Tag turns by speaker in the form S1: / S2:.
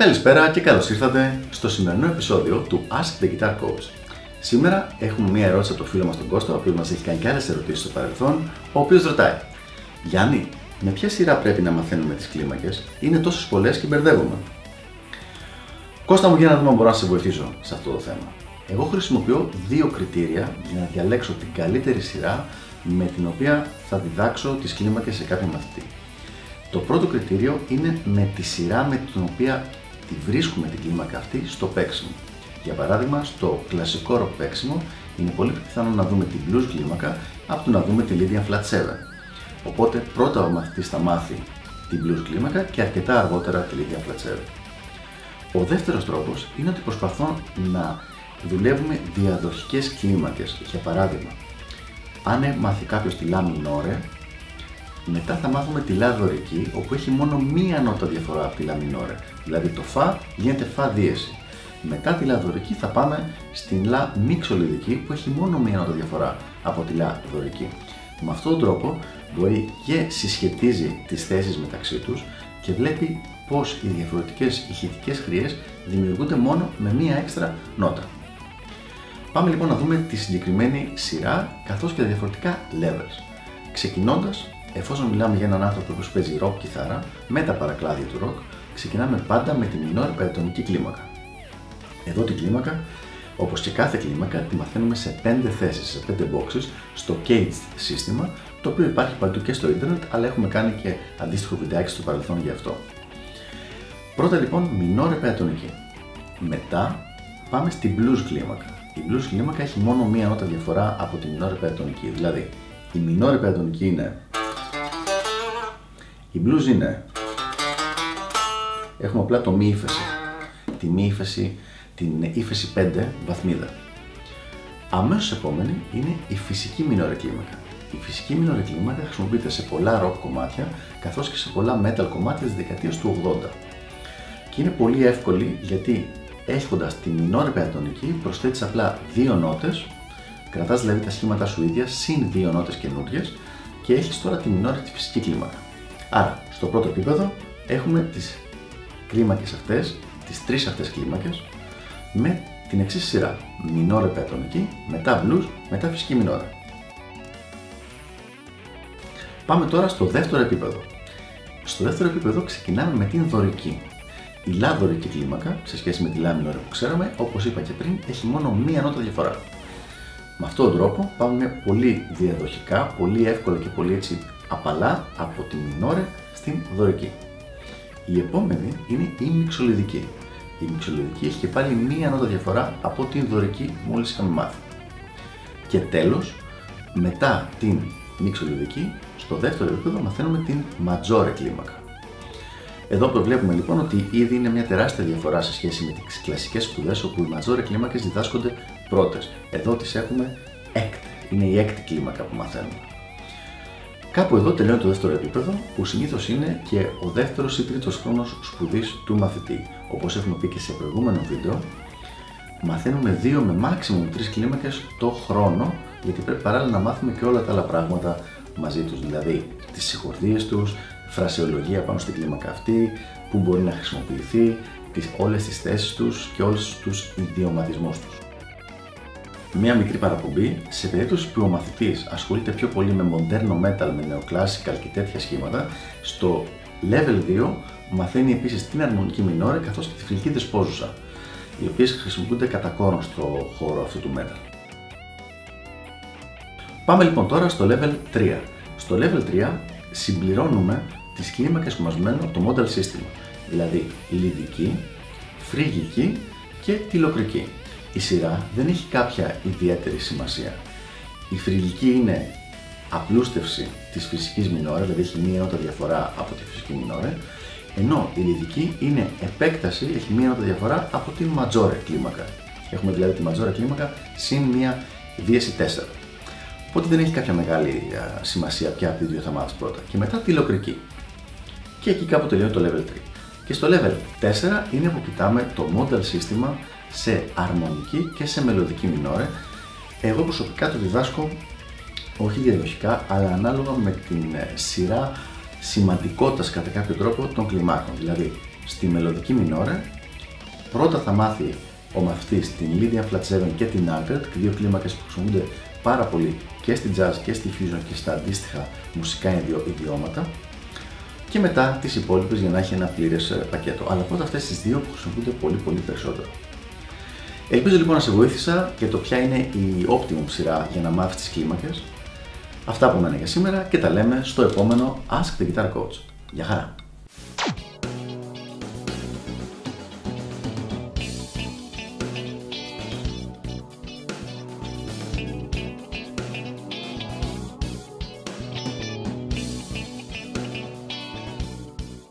S1: Καλησπέρα και καλώς ήρθατε στο σημερινό επεισόδιο του Ask the Guitar Coach. Σήμερα έχουμε μία ερώτηση από το φίλο μας τον Κώστα, ο οποίος μας έχει κάνει και άλλες ερωτήσεις στο παρελθόν, ο οποίος ρωτάει Γιάννη, με ποια σειρά πρέπει να μαθαίνουμε τις κλίμακες, είναι τόσες πολλές και μπερδεύομαι. Κώστα μου, για να δούμε αν μπορώ να σε βοηθήσω σε αυτό το θέμα. Εγώ χρησιμοποιώ δύο κριτήρια για να διαλέξω την καλύτερη σειρά με την οποία θα διδάξω τις κλίμακες σε κάποιον μαθητή. Το πρώτο κριτήριο είναι με τη σειρά με την οποία τη βρίσκουμε την κλίμακα αυτή στο παίξιμο. Για παράδειγμα, στο κλασικό ροκ παίξιμο είναι πολύ πιθανό να δούμε την blues κλίμακα από το να δούμε τη Lydian Flat 7. Οπότε πρώτα ο μαθητής θα μάθει την blues κλίμακα και αρκετά αργότερα τη Lydian Flat 7. Ο δεύτερος τρόπος είναι ότι προσπαθώ να δουλεύουμε διαδοχικές κλίμακες. Για παράδειγμα, αν μάθει κάποιος τη La minore, μετά θα μάθουμε τη La δωρική, όπου έχει μόνο μία νότα διαφορά από τη La minore. Δηλαδή το Φα γίνεται Φα δίεση. Μετά τη La δωρική θα πάμε στην La μίξολιδική, που έχει μόνο μία νότα διαφορά από τη La δωρική. Με αυτόν τον τρόπο μπορεί και συσχετίζει τις θέσεις μεταξύ τους και βλέπει πως οι διαφορετικές ηχητικές χρειές δημιουργούνται μόνο με μία έξτρα νότα. Πάμε λοιπόν να δούμε τη συγκεκριμένη σειρά καθώς και τα διαφορετικά levels. Ξεκινώντας, εφόσον μιλάμε για έναν άνθρωπο που παίζει rock κιθάρα με τα παρακλάδια του rock, ξεκινάμε πάντα με τη μινόρ περιτονική κλίμακα. Εδώ την κλίμακα, όπως και κάθε κλίμακα, τη μαθαίνουμε σε 5 θέσεις, σε 5 boxes, στο caged σύστημα, το οποίο υπάρχει παντού και στο ίντερνετ, αλλά έχουμε κάνει και αντίστοιχο βιντεάκι στο παρελθόν γι' αυτό. Πρώτα λοιπόν μινόρ περιτονική. Μετά πάμε στην blues κλίμακα η blues κλίμακα έχει μόνο μία νότα διαφορά από τη minore πεντατονική. Δηλαδή, η minore πεντατονική είναι. Η blues είναι. Έχουμε απλά το μη ύφεση. Τη μη ύφεση, την ύφεση 5 βαθμίδα. Αμέσως επόμενη είναι η φυσική minore κλίμακα. Η φυσική minore κλίμακα χρησιμοποιείται σε πολλά rock κομμάτια καθώς και σε πολλά metal κομμάτια της δεκαετίας του 80. Και είναι πολύ εύκολη γιατί έχοντας τη μινόρε πεντατονική προσθέτεις απλά δύο νότες, κρατάς δηλαδή τα σχήματα σου ίδια συν δύο νότες καινούριες και έχεις τώρα τη μινόρε της φυσική κλίμακα. Άρα, στο πρώτο επίπεδο έχουμε τις κλίμακες αυτές, τις τρεις αυτές κλίμακες με την εξής σειρά. Μινόρε πεντατονική, μετά blues, μετά φυσική μινόρε. Πάμε τώρα στο δεύτερο επίπεδο. Στο δεύτερο επίπεδο ξεκινάμε με την δωρική. Η λάδωρικη κλίμακα, σε σχέση με τη λάμινο που ξέραμε, όπως είπα και πριν, έχει μόνο μία νότα διαφορά. Με αυτόν τον τρόπο πάμε πολύ διαδοχικά, πολύ εύκολα και πολύ έτσι απαλά από τη μινόρε στην δωρική. Η επόμενη είναι η μιξολιδική. Η μιξολιδική έχει και πάλι μία νότα διαφορά από την δωρική που μόλις είχαμε μάθει. Και τέλος, μετά την μιξολιδική, στο δεύτερο επίπεδο μαθαίνουμε την ματζόρε κλίμακα. Εδώ προβλέπουμε λοιπόν ότι ήδη είναι μια τεράστια διαφορά σε σχέση με τις κλασικές σπουδές όπου οι μαζόρε κλίμακες διδάσκονται πρώτες. Εδώ τις έχουμε έκτη. Είναι η έκτη κλίμακα που μαθαίνουμε. Κάπου εδώ τελειώνει το δεύτερο επίπεδο, που συνήθως είναι και ο δεύτερος ή τρίτος χρόνος σπουδής του μαθητή. Όπως έχουμε πει και σε προηγούμενο βίντεο, μαθαίνουμε δύο με maximum τρεις κλίμακε το χρόνο, γιατί πρέπει παράλληλα να μάθουμε και όλα τα άλλα πράγματα μαζί τους, δηλαδή τις συγχορδίες τους, φρασεολογία πάνω στην κλίμακα αυτή, που μπορεί να χρησιμοποιηθεί, τις, όλες τις θέσεις τους και όλους τους ιδιωματισμούς τους. Μία μικρή παραπομπή, σε περίπτωση που ο μαθητής ασχολείται πιο πολύ με μοντέρνο metal, με neoclassical και τέτοια σχήματα, στο level 2 μαθαίνει επίσης την αρμονική μινόρε καθώς και τη φιλική δεσπόζουσα, οι οποίες χρησιμοποιούνται κατά κόρο στο χώρο αυτού του metal. Πάμε λοιπόν τώρα στο level 3. Στο level 3 συμπληρώνουμε τις κλίμακες που μας μένουν από το model σύστημα, δηλαδή λιδική, φρίγικη και τυλοκρική. Η σειρά δεν έχει κάποια ιδιαίτερη σημασία. Η φρυγική είναι απλούστευση της φυσικής μινόρε, δηλαδή έχει μία νότα διαφορά από τη φυσική μινόρε, ενώ η λιδική είναι επέκταση, έχει μία νότα διαφορά από τη ματζόρε κλίμακα. Έχουμε δηλαδή τη ματζόρε κλίμακα συν μία δίεση 4. Οπότε δεν έχει κάποια μεγάλη σημασία ποια από τις δύο θα μάθεις πρώτα. Και μετά τη λοκρική και εκεί κάπου τελειώνει το level 3. Και στο level 4 είναι που κοιτάμε το model σύστημα σε αρμονική και σε μελωδική μινόρε. Εγώ προσωπικά το διδάσκω όχι διαδοχικά, αλλά ανάλογα με την ε, σειρά σημαντικότητας κατά κάποιο τρόπο των κλιμάκων. Δηλαδή, στη μελλοντική μινόρε. Πρώτα θα μάθει ο μαθητής την Lydian Flat 7 και την Albert, και δύο κλίμακες που χρησιμοποιούνται πάρα πολύ και στη jazz και στη fusion και στα αντίστοιχα μουσικά ιδιώματα και μετά τις υπόλοιπες για να έχει ένα πλήρες ε, πακέτο. Αλλά πρώτα αυτές τις δύο που χρησιμοποιούνται πολύ πολύ περισσότερο. Ελπίζω λοιπόν να σε βοήθησα και το ποια είναι η optimum σειρά για να μάθεις τις κλίμακες. Αυτά από μένα για σήμερα και τα λέμε στο επόμενο Ask the Guitar Coach. Γεια χαρά!